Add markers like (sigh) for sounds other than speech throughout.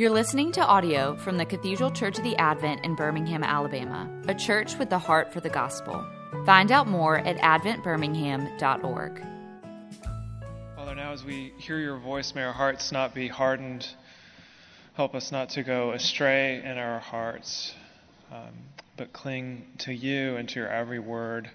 You're listening to audio from the Cathedral Church of the Advent in Birmingham, Alabama, a church with the heart for the gospel. Find out more at adventbirmingham.org. Father, now as we hear your voice, may our hearts not be hardened. Help us not to go astray in our hearts, um, but cling to you and to your every word,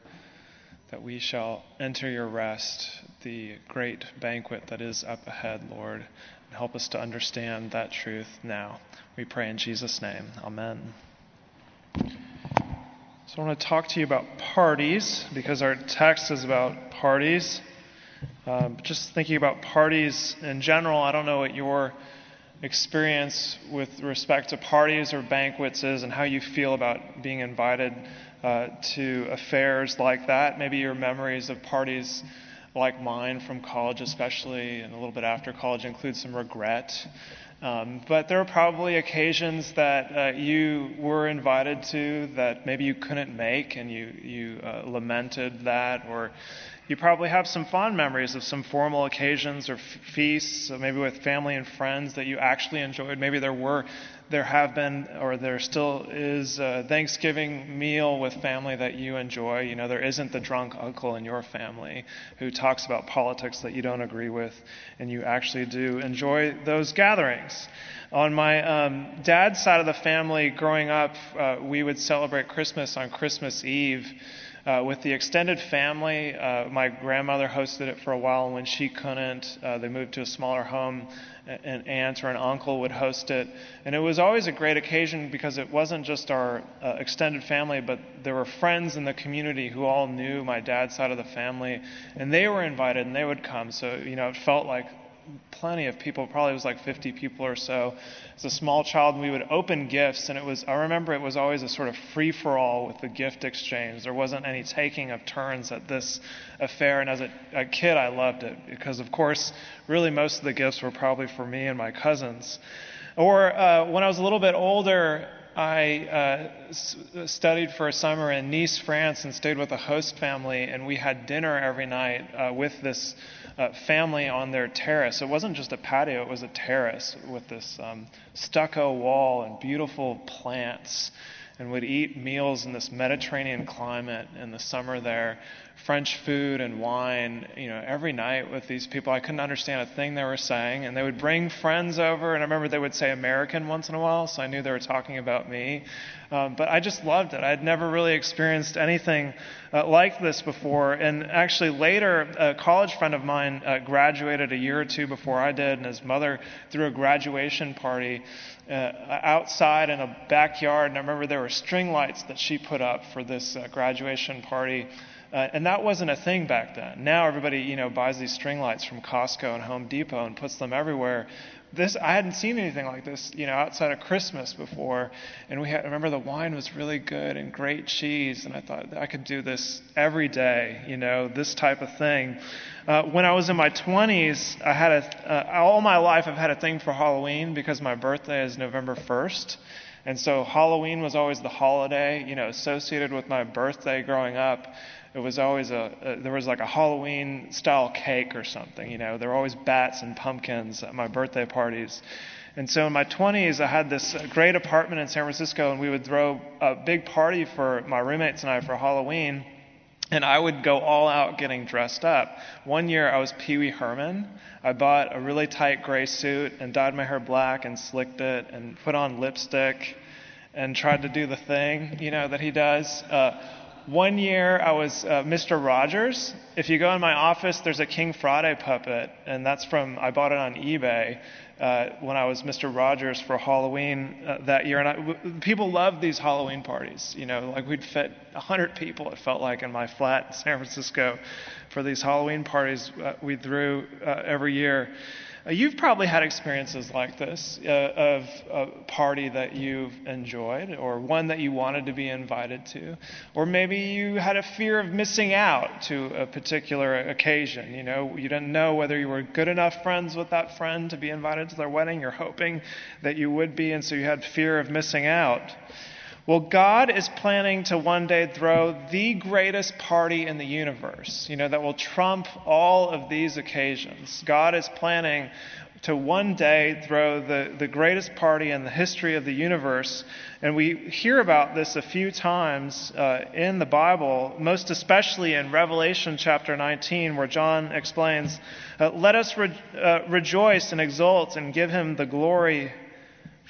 that we shall enter your rest, the great banquet that is up ahead, Lord. Help us to understand that truth now. We pray in Jesus' name. Amen. So I want to talk to you about parties because our text is about parties. Um, just thinking about parties in general, I don't know what your experience with respect to parties or banquets is and how you feel about being invited uh, to affairs like that. Maybe your memories of parties like mine from college, especially, and a little bit after college, include some regret. Um, but there are probably occasions that uh, you were invited to that maybe you couldn't make, and you you uh, lamented that, or you probably have some fond memories of some formal occasions or feasts, maybe with family and friends that you actually enjoyed. Maybe there were there have been, or there still is, a Thanksgiving meal with family that you enjoy. You know, there isn't the drunk uncle in your family who talks about politics that you don't agree with, and you actually do enjoy those gatherings. On my um, dad's side of the family, growing up, uh, we would celebrate Christmas on Christmas Eve. Uh, with the extended family, uh, my grandmother hosted it for a while, and when she couldn't, uh, they moved to a smaller home an aunt or an uncle would host it. And it was always a great occasion because it wasn't just our uh, extended family, but there were friends in the community who all knew my dad's side of the family, and they were invited and they would come. So, you know, it felt like plenty of people, probably was like 50 people or so. As a small child, we would open gifts, and it was, I remember it was always a sort of free for all with the gift exchange. There wasn't any taking of turns at this affair, and as a, a kid, I loved it because, of course, really most of the gifts were probably for me and my cousins. Or uh, when I was a little bit older, I uh, s- studied for a summer in Nice, France, and stayed with a host family, and we had dinner every night uh, with this uh, family on their terrace. It wasn't just a patio, it was a terrace with this um, stucco wall and beautiful plants. And would eat meals in this Mediterranean climate in the summer there, French food and wine, you know, every night with these people. I couldn't understand a thing they were saying. And they would bring friends over, and I remember they would say American once in a while, so I knew they were talking about me. Um, but I just loved it. I had never really experienced anything uh, like this before. And actually, later, a college friend of mine uh, graduated a year or two before I did, and his mother threw a graduation party uh, outside in a backyard. And I remember there were string lights that she put up for this uh, graduation party. Uh, and that wasn't a thing back then. Now everybody, you know, buys these string lights from Costco and Home Depot and puts them everywhere this I hadn't seen anything like this, you know, outside of Christmas before. And we had, I remember the wine was really good and great cheese, and I thought I could do this every day, you know, this type of thing. Uh, when I was in my 20s, I had a uh, all my life I've had a thing for Halloween because my birthday is November 1st. And so Halloween was always the holiday, you know, associated with my birthday growing up it was always a, a, there was like a Halloween style cake or something. You know, there were always bats and pumpkins at my birthday parties. And so in my 20s, I had this great apartment in San Francisco, and we would throw a big party for my roommates and I for Halloween. And I would go all out getting dressed up. One year I was Pee Wee Herman. I bought a really tight gray suit and dyed my hair black and slicked it and put on lipstick and tried to do the thing, you know, that he does. Uh, one year I was uh, Mr. Rogers. If you go in my office, there's a King Friday puppet, and that's from, I bought it on eBay uh, when I was Mr. Rogers for Halloween uh, that year. And I, w- people loved these Halloween parties. You know, like we'd fit 100 people, it felt like, in my flat in San Francisco for these Halloween parties uh, we threw uh, every year. Uh, you've probably had experiences like this uh, of a party that you've enjoyed, or one that you wanted to be invited to, or maybe you had a fear of missing out to a particular occasion. You know, you didn't know whether you were good enough friends with that friend to be invited to their wedding. You're hoping that you would be, and so you had fear of missing out. Well, God is planning to one day throw the greatest party in the universe, you know, that will trump all of these occasions. God is planning to one day throw the, the greatest party in the history of the universe. And we hear about this a few times uh, in the Bible, most especially in Revelation chapter 19, where John explains, uh, Let us re- uh, rejoice and exult and give him the glory.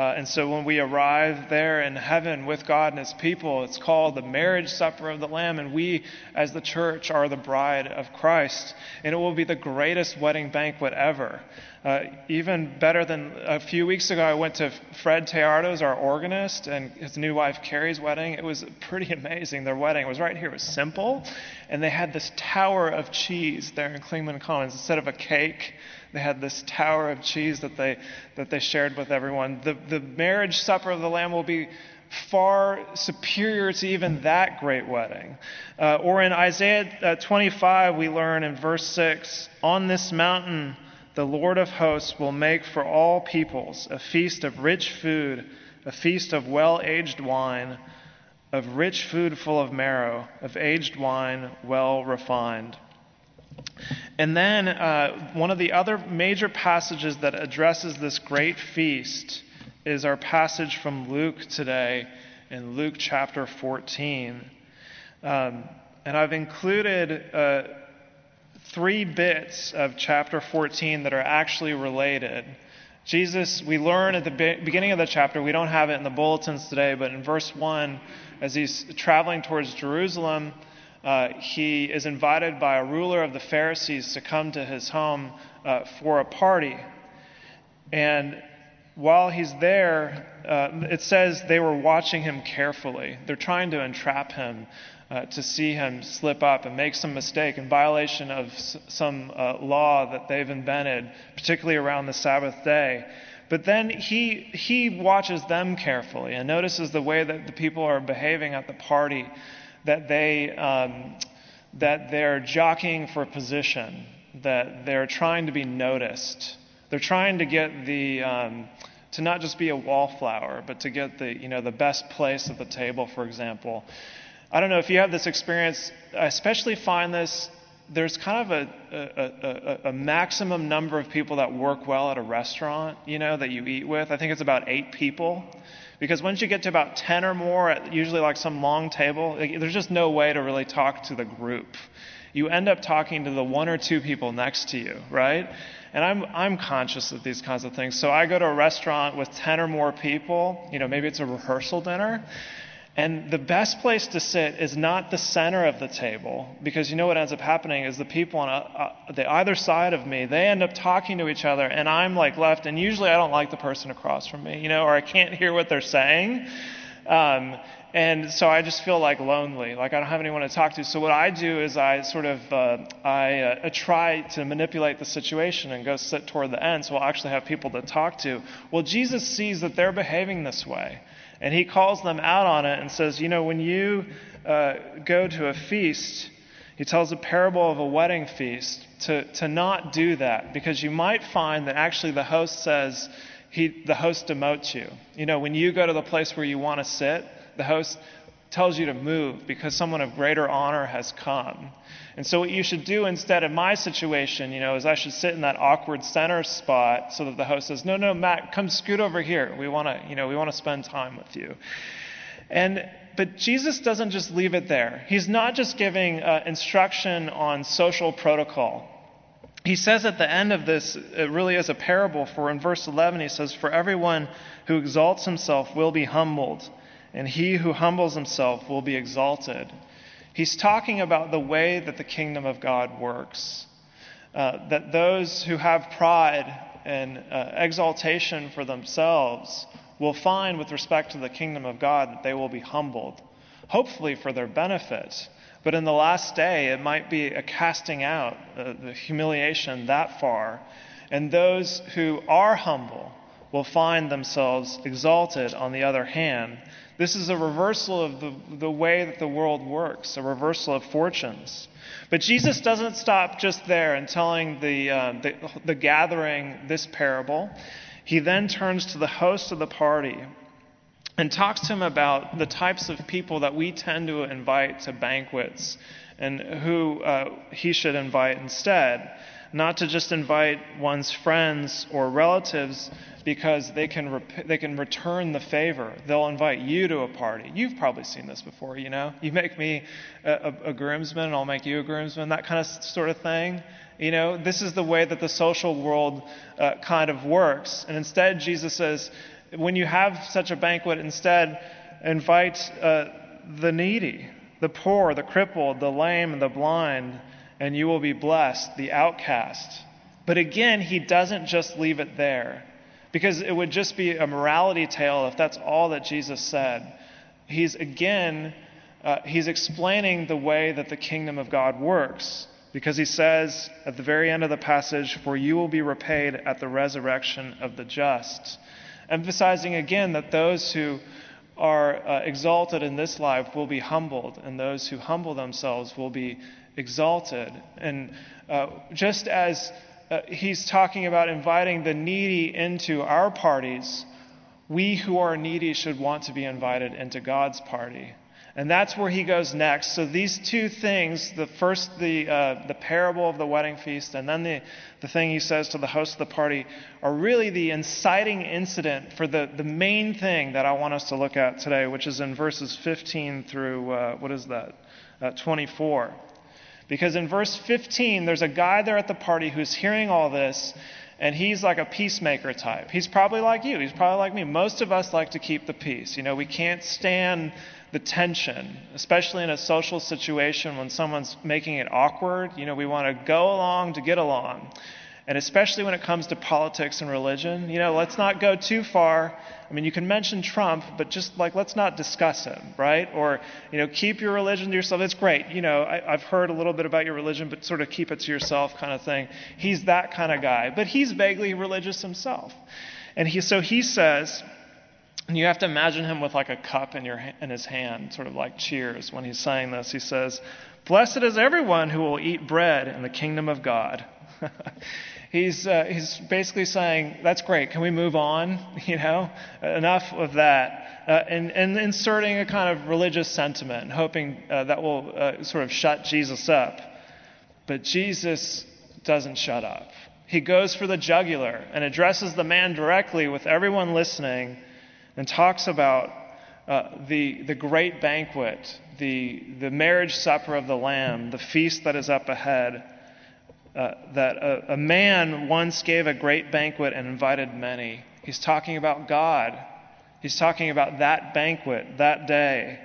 Uh, and so when we arrive there in heaven with God and His people, it's called the marriage supper of the Lamb. And we, as the church, are the bride of Christ. And it will be the greatest wedding banquet ever. Uh, even better than a few weeks ago, I went to Fred Teardo's, our organist, and his new wife Carrie's wedding. It was pretty (laughs) amazing. Their wedding was right here. It was simple, and they had this tower of cheese there in Clingman Commons instead of a cake. They had this tower of cheese that they that they shared with everyone. The the marriage supper of the Lamb will be far superior to even that great wedding. Uh, or in Isaiah uh, 25, we learn in verse 6 On this mountain, the Lord of hosts will make for all peoples a feast of rich food, a feast of well aged wine, of rich food full of marrow, of aged wine well refined. And then uh, one of the other major passages that addresses this great feast is our passage from Luke today in Luke chapter 14. Um, and I've included uh, three bits of chapter 14 that are actually related. Jesus, we learn at the beginning of the chapter, we don't have it in the bulletins today, but in verse 1, as he's traveling towards Jerusalem, uh, he is invited by a ruler of the Pharisees to come to his home uh, for a party. And while he's there, uh, it says they were watching him carefully. They're trying to entrap him uh, to see him slip up and make some mistake in violation of s- some uh, law that they've invented, particularly around the Sabbath day. But then he, he watches them carefully and notices the way that the people are behaving at the party, that, they, um, that they're jockeying for position, that they're trying to be noticed. They're trying to get the, um, to not just be a wallflower, but to get the, you know, the best place at the table, for example. I don't know if you have this experience, I especially find this there's kind of a, a, a, a, maximum number of people that work well at a restaurant, you know, that you eat with. I think it's about eight people. Because once you get to about 10 or more, at usually like some long table, like, there's just no way to really talk to the group. You end up talking to the one or two people next to you, right? And I'm, I'm conscious of these kinds of things. So I go to a restaurant with 10 or more people, you know, maybe it's a rehearsal dinner. And the best place to sit is not the center of the table, because you know what ends up happening is the people on a, uh, a, the either side of me, they end up talking to each other, and I'm like left, and usually I don't like the person across from me, you know, or I can't (laughs) hear what they're saying. Um, and so I just feel like lonely, like I don't have anyone to talk to. So what I do is I sort of uh, I, uh, try to manipulate the situation and go sit toward the end, so I'll actually have people to talk to. Well, Jesus sees that they're behaving this way. And he calls them out on it and says, You know, when you uh, go to a feast, he tells a parable of a wedding feast to, to not do that because you might find that actually the host says, he, the host demotes you. You know, when you go to the place where you want to sit, the host tells you to move because someone of greater honor has come. And so, what you should do instead of my situation, you know, is I should sit in that awkward center spot so that the host says, "No, no, Matt, come scoot over here. We want to, you know, we want to spend time with you." And but Jesus doesn't just leave it there. He's not just giving uh, instruction on social protocol. He says at the end of this, it really is a parable. For in verse 11, he says, "For everyone who exalts himself will be humbled." And he who humbles himself will be exalted. He's talking about the way that the kingdom of God works. Uh, that those who have pride and uh, exaltation for themselves will find, with respect to the kingdom of God, that they will be humbled, hopefully for their benefit. But in the last day, it might be a casting out, uh, the humiliation that far. And those who are humble will find themselves exalted on the other hand. This is a reversal of the, the way that the world works, a reversal of fortunes. But Jesus doesn't stop just there in telling the, uh, the, the gathering this parable. He then turns to the host of the party and talks to him about the types of people that we tend to invite to banquets and who uh, he should invite instead. Not to just invite one's friends or relatives because they can, rep- they can return the favor. They'll invite you to a party. You've probably seen this before, you know? You make me a, a, a groomsman and I'll make you a groomsman, that kind of sort of thing. You know, this is the way that the social world uh, kind of works. And instead, Jesus says, when you have such a banquet, instead invite uh, the needy, the poor, the crippled, the lame, the blind, and you will be blessed, the outcast. But again, he doesn't just leave it there, because it would just be a morality tale if that's all that Jesus said. He's again, uh, he's explaining the way that the kingdom of God works. Because he says at the very end of the passage, For you will be repaid at the resurrection of the just emphasizing again that those who are uh, exalted in this life will be humbled, and those who humble themselves will be exalted. And uh, just as uh, he's talking about inviting the needy into our parties, we who are needy should want to be invited into God's party. And that's where he goes next. So these two things, the first, the, uh, the parable of the wedding feast, and then the, the thing he says to the host of the party, are really the inciting incident for the, the main thing that I want us to look at today, which is in verses 15 through, uh, what is that, uh, 24. Because in verse 15, there's a guy there at the party who's hearing all this, and he's like a peacemaker type. He's probably like you. He's probably like me. Most of us like to keep the peace. You know, we can't stand the tension, especially in a social situation when someone's making it awkward. You know, we want to go along to get along. And especially when it comes to politics and religion, you know, let's not go too far. I mean, you can mention Trump, but just like, let's not discuss him, right? Or, you know, keep your religion to yourself. It's great. You know, I, have heard a little bit about your religion, but sort of keep it to yourself kind of thing. He's that kind of guy. But he's vaguely religious himself. And he, so he says, and you have to imagine him with like a cup in, your, in his hand, sort of like cheers when he's saying this. He says, Blessed is everyone who will eat bread in the kingdom of God. (laughs) he's, uh, he's basically saying, That's great. Can we move on? (laughs) You know, enough of that. Uh, and, and inserting a kind of religious sentiment, hoping uh, that will uh, sort of shut Jesus up. But Jesus doesn't shut up. He goes for the jugular and addresses the man directly with everyone listening and talks about uh, the, the great banquet, the, the marriage supper of the Lamb, the feast that is up ahead. Uh, that a, a man once gave a great banquet and invited many. He's talking about God. He's talking about that banquet, that day.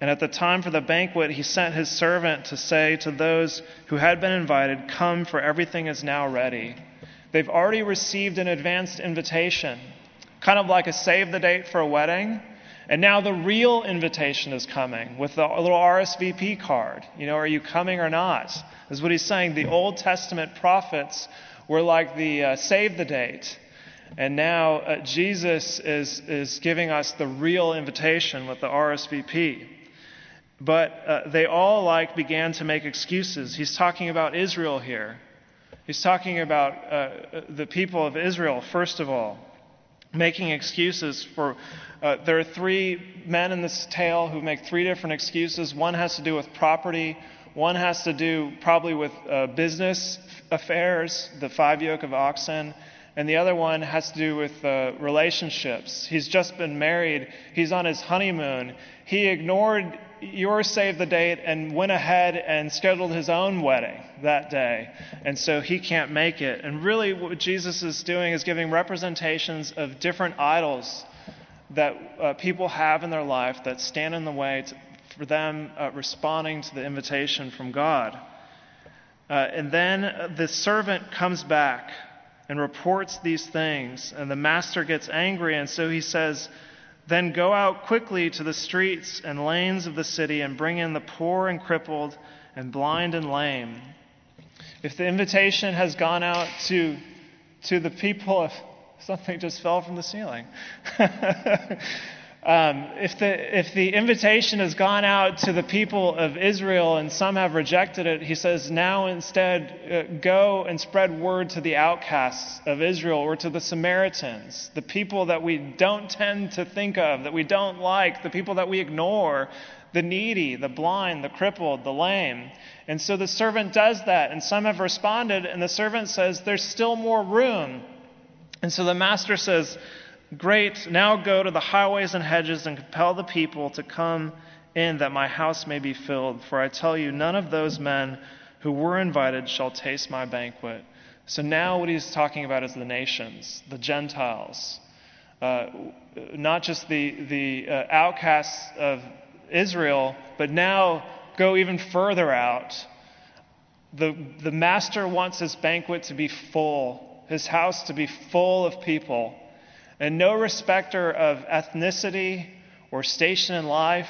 And at the time for the banquet, he sent his servant to say to those who had been invited, Come, for everything is now ready. They've already received an advanced invitation kind of like a save the date for a wedding. And now the real invitation is coming with a little RSVP card. You know, are you coming or not? Is what he's saying. The Old Testament prophets were like the uh, save the date. And now uh, Jesus is, is giving us the real invitation with the RSVP. But uh, they all like began to make excuses. He's talking about Israel here. He's talking about uh, the people of Israel, first of all making excuses for. Uh, there are three men in this tale who make three different excuses. One has to do with property, one has to do probably with uh, business affairs, the five yoke of oxen, and the other one has to do with uh, relationships. He's just been married, he's on his honeymoon. He ignored your save the date and went ahead and scheduled his own wedding that day. And so he can't make it. And really, what Jesus is doing is giving representations of different idols that uh, people have in their life that stand in the way to, for them uh, responding to the invitation from God. Uh, and then the servant comes back and reports these things, and the master gets angry, and so he says, then go out quickly to the streets and lanes of the city and bring in the poor and crippled and blind and lame. If the invitation has gone out to, to the people of (laughs) Something just fell from the ceiling. (laughs) Um, if, the, if the invitation has gone out to the people of Israel and some have rejected it, he says, now instead uh, go and spread word to the outcasts of Israel or to the Samaritans, the people that we don't tend to think of, that we don't like, the people that we ignore, the needy, the blind, the crippled, the lame. And so the servant does that, and some have responded, and the servant says, There's still more room. And so the master says, Great, now go to the highways and hedges and compel the people to come in that my house may be filled. For I tell you, none of those men who were invited shall taste my banquet. So now what he's talking about is the nations, the Gentiles, uh, not just the, the uh, outcasts of Israel, but now go even further out. The, the master wants his banquet to be full, his house to be full of people and no respecter of ethnicity or station in life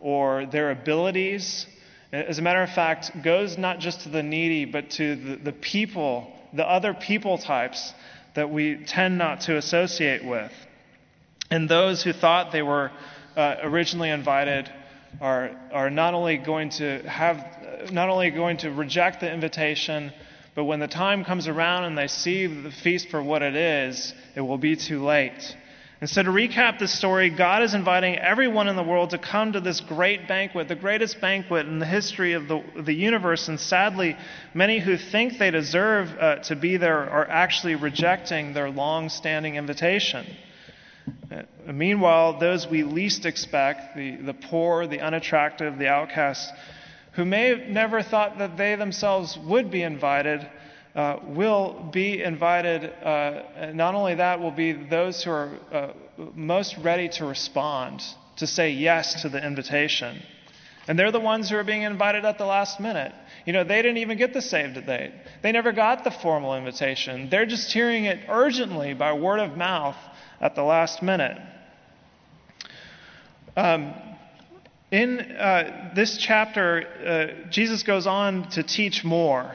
or their abilities. As a matter of fact, goes not just to the needy, but to the, the people, the other people types that we tend not to associate with. And those who thought they were uh, originally invited are, are not only going to have, not only going to reject the invitation, but when the time comes around and they see the feast for what it is, it will be too late. And so, to recap the story, God is inviting everyone in the world to come to this great banquet, the greatest banquet in the history of the, the universe. And sadly, many who think they deserve uh, to be there are actually rejecting their long standing invitation. Uh, meanwhile, those we least expect, the, the poor, the unattractive, the outcasts, who may have never thought that they themselves would be invited, uh, will be invited. Uh, not only that, will be those who are uh, most ready to respond, to say yes to the invitation. And they're the ones who are being invited at the last minute. You know, they didn't even get the save date. They never got the formal invitation. They're just hearing it urgently by word of mouth at the last minute. Um, in uh, this chapter, uh, Jesus goes on to teach more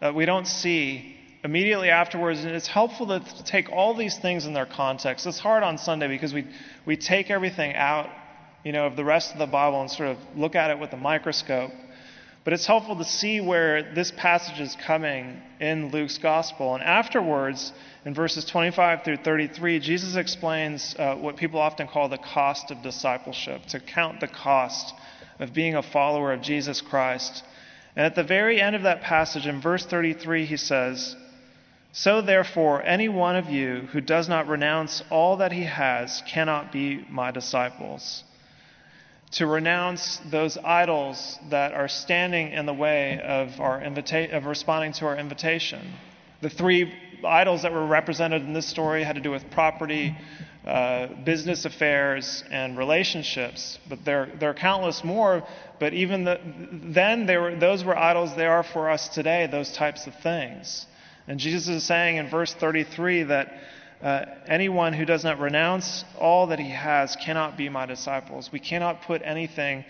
that we don't see immediately afterwards, and it's helpful to take all these things in their context. It's hard on Sunday because we, we take everything out you know, of the rest of the Bible and sort of look at it with a microscope. But it's helpful to see where this passage is coming in Luke's gospel. And afterwards, in verses 25 through 33, Jesus explains uh, what people often call the cost of discipleship, to count the cost of being a follower of Jesus Christ. And at the very end of that passage, in verse 33, he says, So therefore, any one of you who does not renounce all that he has cannot be my disciples to renounce those idols that are standing in the way of, our invita- of responding to our invitation. The three idols that were represented in this story had to do with property, uh, business affairs, and relationships. But there, there are countless more. But even the, then, were, those were idols. They are for us today, those types of things. And Jesus is saying in verse 33 that uh, anyone who does not renounce all that he has cannot be my disciples. We cannot put anything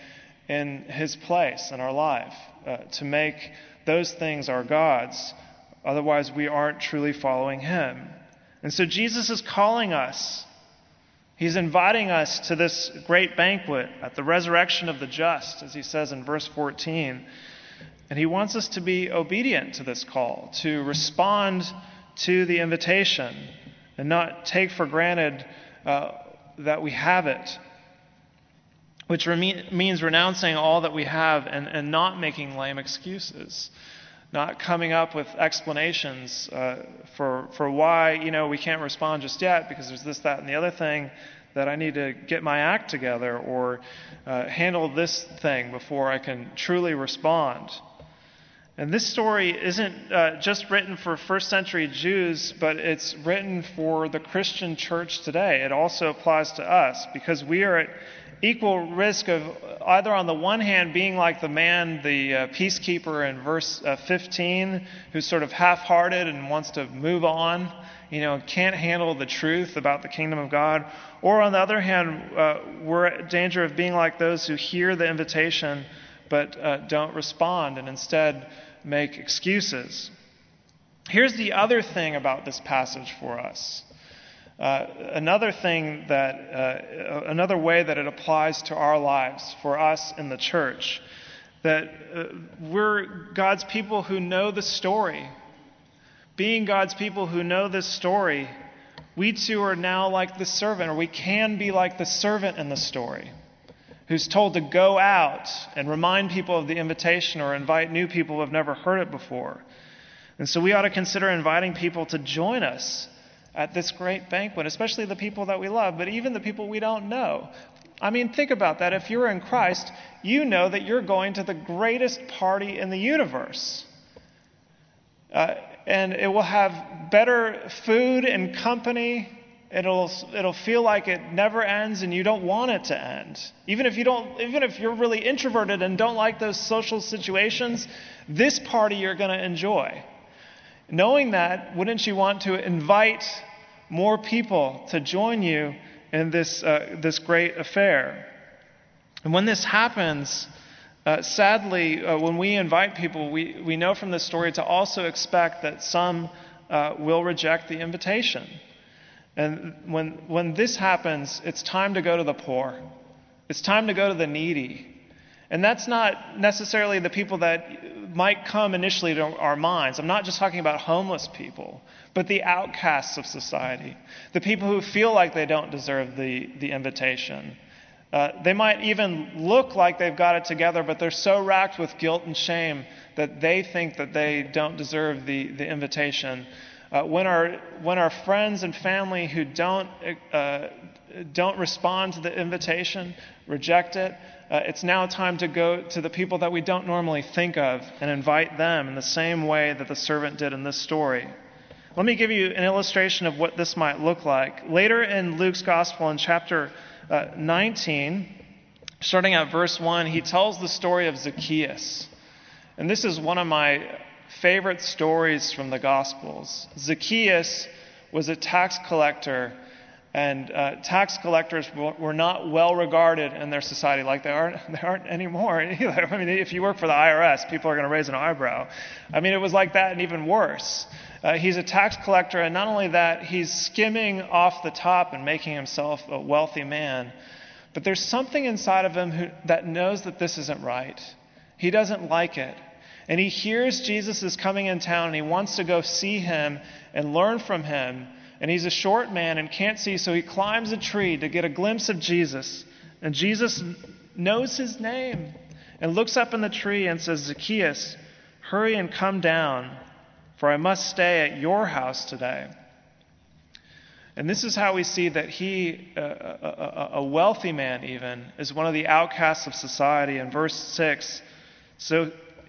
in his place in our life uh, to make those things our gods. Otherwise, we aren't truly following him. And so Jesus is calling us. He's inviting us to this great banquet at the resurrection of the just, as he says in verse 14. And he wants us to be obedient to this call, to respond to the invitation, and not take for granted uh, that we have it, which re- means renouncing all that we have and, and not making lame excuses, not coming up with explanations uh, for, for why you know we can't respond just yet because there's this, that, and the other thing that I need to get my act together or uh, handle this thing before I can truly respond. And this story isn't uh, just written for first century Jews, but it's written for the Christian church today. It also applies to us because we are at equal risk of either on the one hand being like the man, the uh, peacekeeper in verse uh, 15, who's sort of half hearted and wants to move on, you know, can't handle the truth about the kingdom of God. Or on the other hand, uh, we're at danger of being like those who hear the invitation but uh, don't respond and instead make excuses. Here's the other thing about this passage for us Uh, another thing that, uh, another way that it applies to our lives for us in the church, that uh, we're God's people who know the story. Being God's people who know this story, we too are now like the servant, or we can be like the servant in the story, who's told to go out and remind people of the invitation or invite new people who have never heard it before. And so we ought to consider inviting people to join us at this great banquet, especially the people that we love, but even the people we don't know. I mean, think about that. If you're in Christ, you know that you're going to the greatest party in the universe. Uh, and it will have better food and company. It'll, it'll feel like it never ends and you don't want it to end. Even if, you don't, even if you're really introverted and don't like those social situations, this party you're going to enjoy. Knowing that, wouldn't you want to invite more people to join you in this, uh, this great affair? And when this happens, uh, sadly, uh, when we invite people, we, we know from this story to also expect that some uh, will reject the invitation. And when, when this happens, it's time to go to the poor, it's time to go to the needy. And that's not necessarily the people that might come initially to our minds. I'm not just talking about homeless people, but the outcasts of society, the people who feel like they don't deserve the, the invitation. Uh, they might even look like they've got it together, but they're so racked with guilt and shame that they think that they don't deserve the, the invitation. Uh, when, our, when our friends and family who don't, uh, don't respond to the invitation, reject it, uh, it's now time to go to the people that we don't normally think of and invite them in the same way that the servant did in this story. Let me give you an illustration of what this might look like. Later in Luke's Gospel, in chapter uh, 19, starting at verse 1, he tells the story of Zacchaeus. And this is one of my favorite stories from the Gospels. Zacchaeus was a tax collector and uh, tax collectors were not well regarded in their society like they aren't, (laughs) they aren't anymore either. I mean, if you work for the IRS, people are going to raise an eyebrow. I mean, it was like that and even worse. Uh, he's a tax collector, and not only that, he's skimming off the top and making himself a wealthy man. But there's something inside of him who, that knows that this isn't right. He doesn't like it. And he hears Jesus is coming in town, and he wants to go see him and learn from him. And he's a short man and can't see, so he climbs a tree to get a glimpse of Jesus. And Jesus knows his name and looks up in the tree and says, Zacchaeus, hurry and come down, for I must stay at your house today. And this is how we see that he, a, a, wealthy man even, is one of the outcasts of society. In verse 6, so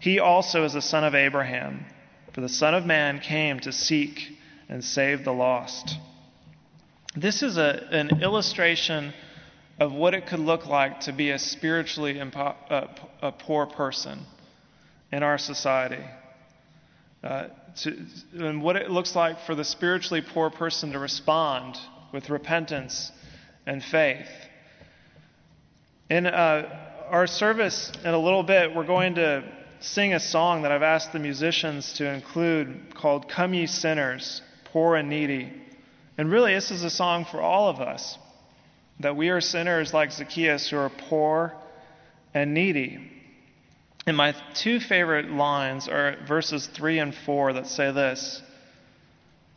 he also is the son of Abraham, for the Son of Man came to seek and save the lost. This is a, an illustration of what it could look like to be a spiritually impo- a poor person in our society. Uh, to, and what it looks like for the spiritually poor person to respond with repentance and faith. In uh, our service, in a little bit, we're going to sing a song that I've asked the musicians to include called Come Ye Sinners, Poor and Needy. And really, this is a song for all of us that we are sinners like Zacchaeus who are poor and needy. And my two favorite lines are verses 3 and 4 that say this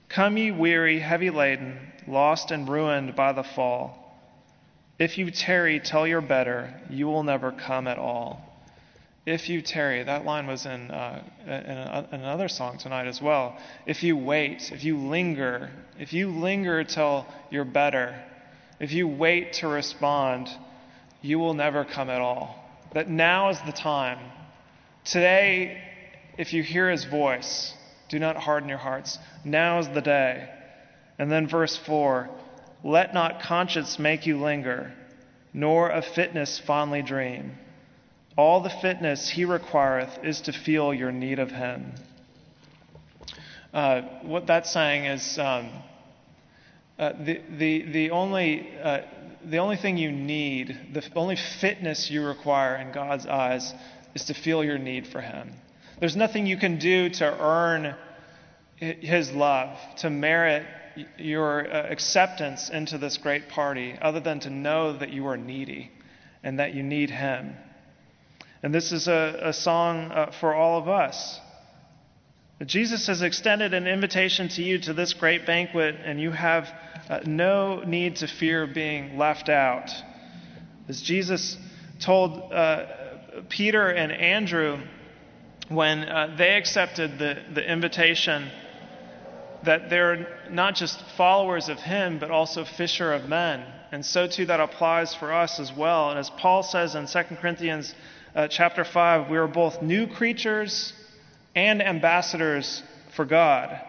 Come ye weary, heavy laden, lost and ruined by the fall. If you tarry till you're better, you will never come at all. If you tarry, that line was in, uh, in, a, in, another song tonight as well. If you wait, if you linger, if you linger till you're better, if you wait to respond, you will never come at all. That now is the time. Today, if you hear his voice, do not harden your hearts. Now is the day. And then verse 4 let not conscience make you linger, nor of fitness fondly dream. All the fitness he requireth is to feel your need of him. Uh, what that's saying is um, uh, the, the, the, only, uh, the only thing you need, the only fitness you require in God's eyes is to feel your need for him. There's nothing you can do to earn his love, to merit your uh, acceptance into this great party other than to know that you are needy and that you need Him. And this is a, a song uh, for all of us. Jesus has extended an invitation to you to this great banquet, and you have uh, no need to fear being left out. As Jesus told uh, Peter and Andrew when uh, they accepted the, the invitation that they're not just followers of Him, but also fisher of men. And so too that applies for us as well. And as Paul says in 2 Corinthians uh, chapter 5, we are both new creatures and ambassadors for God.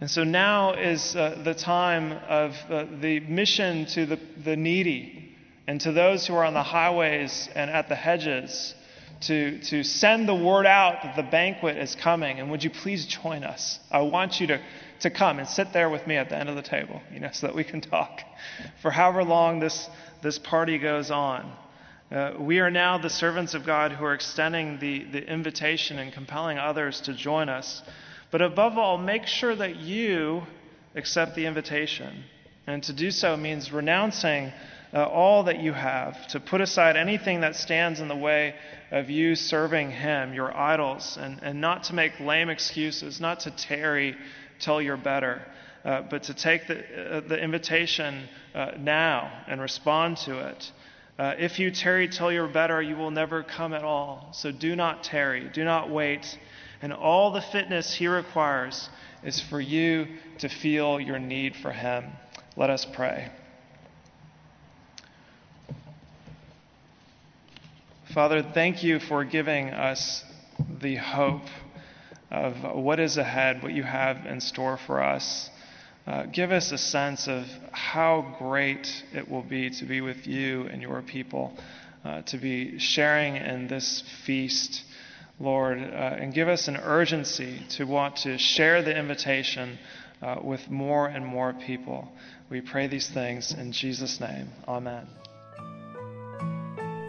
And so now is uh, the time of uh, the mission to the, the needy and to those who are on the highways and at the hedges to, to send the word out that the banquet is coming. And would you please join us? I want you to, to come and sit there with me at the end of the table, you know, so that we can talk (laughs) for however long this, this party goes on. Uh, we are now the servants of God who are extending the, the invitation and compelling others to join us. But above all, make sure that you accept the invitation. And to do so means renouncing uh, all that you have, to put aside anything that stands in the way of you serving Him, your idols, and, and not to make lame excuses, not to tarry till you're better, uh, but to take the, uh, the invitation uh, now and respond to it. Uh, if you tarry till you're better, you will never come at all. So do not tarry, do not wait. And all the fitness He requires is for you to feel your need for Him. Let us pray. Father, thank you for giving us the hope of what is ahead, what you have in store for us. Uh, give us a sense of how great it will be to be with you and your people, uh, to be sharing in this feast, Lord, uh, and give us an urgency to want to share the invitation uh, with more and more people. We pray these things in Jesus' name. Amen.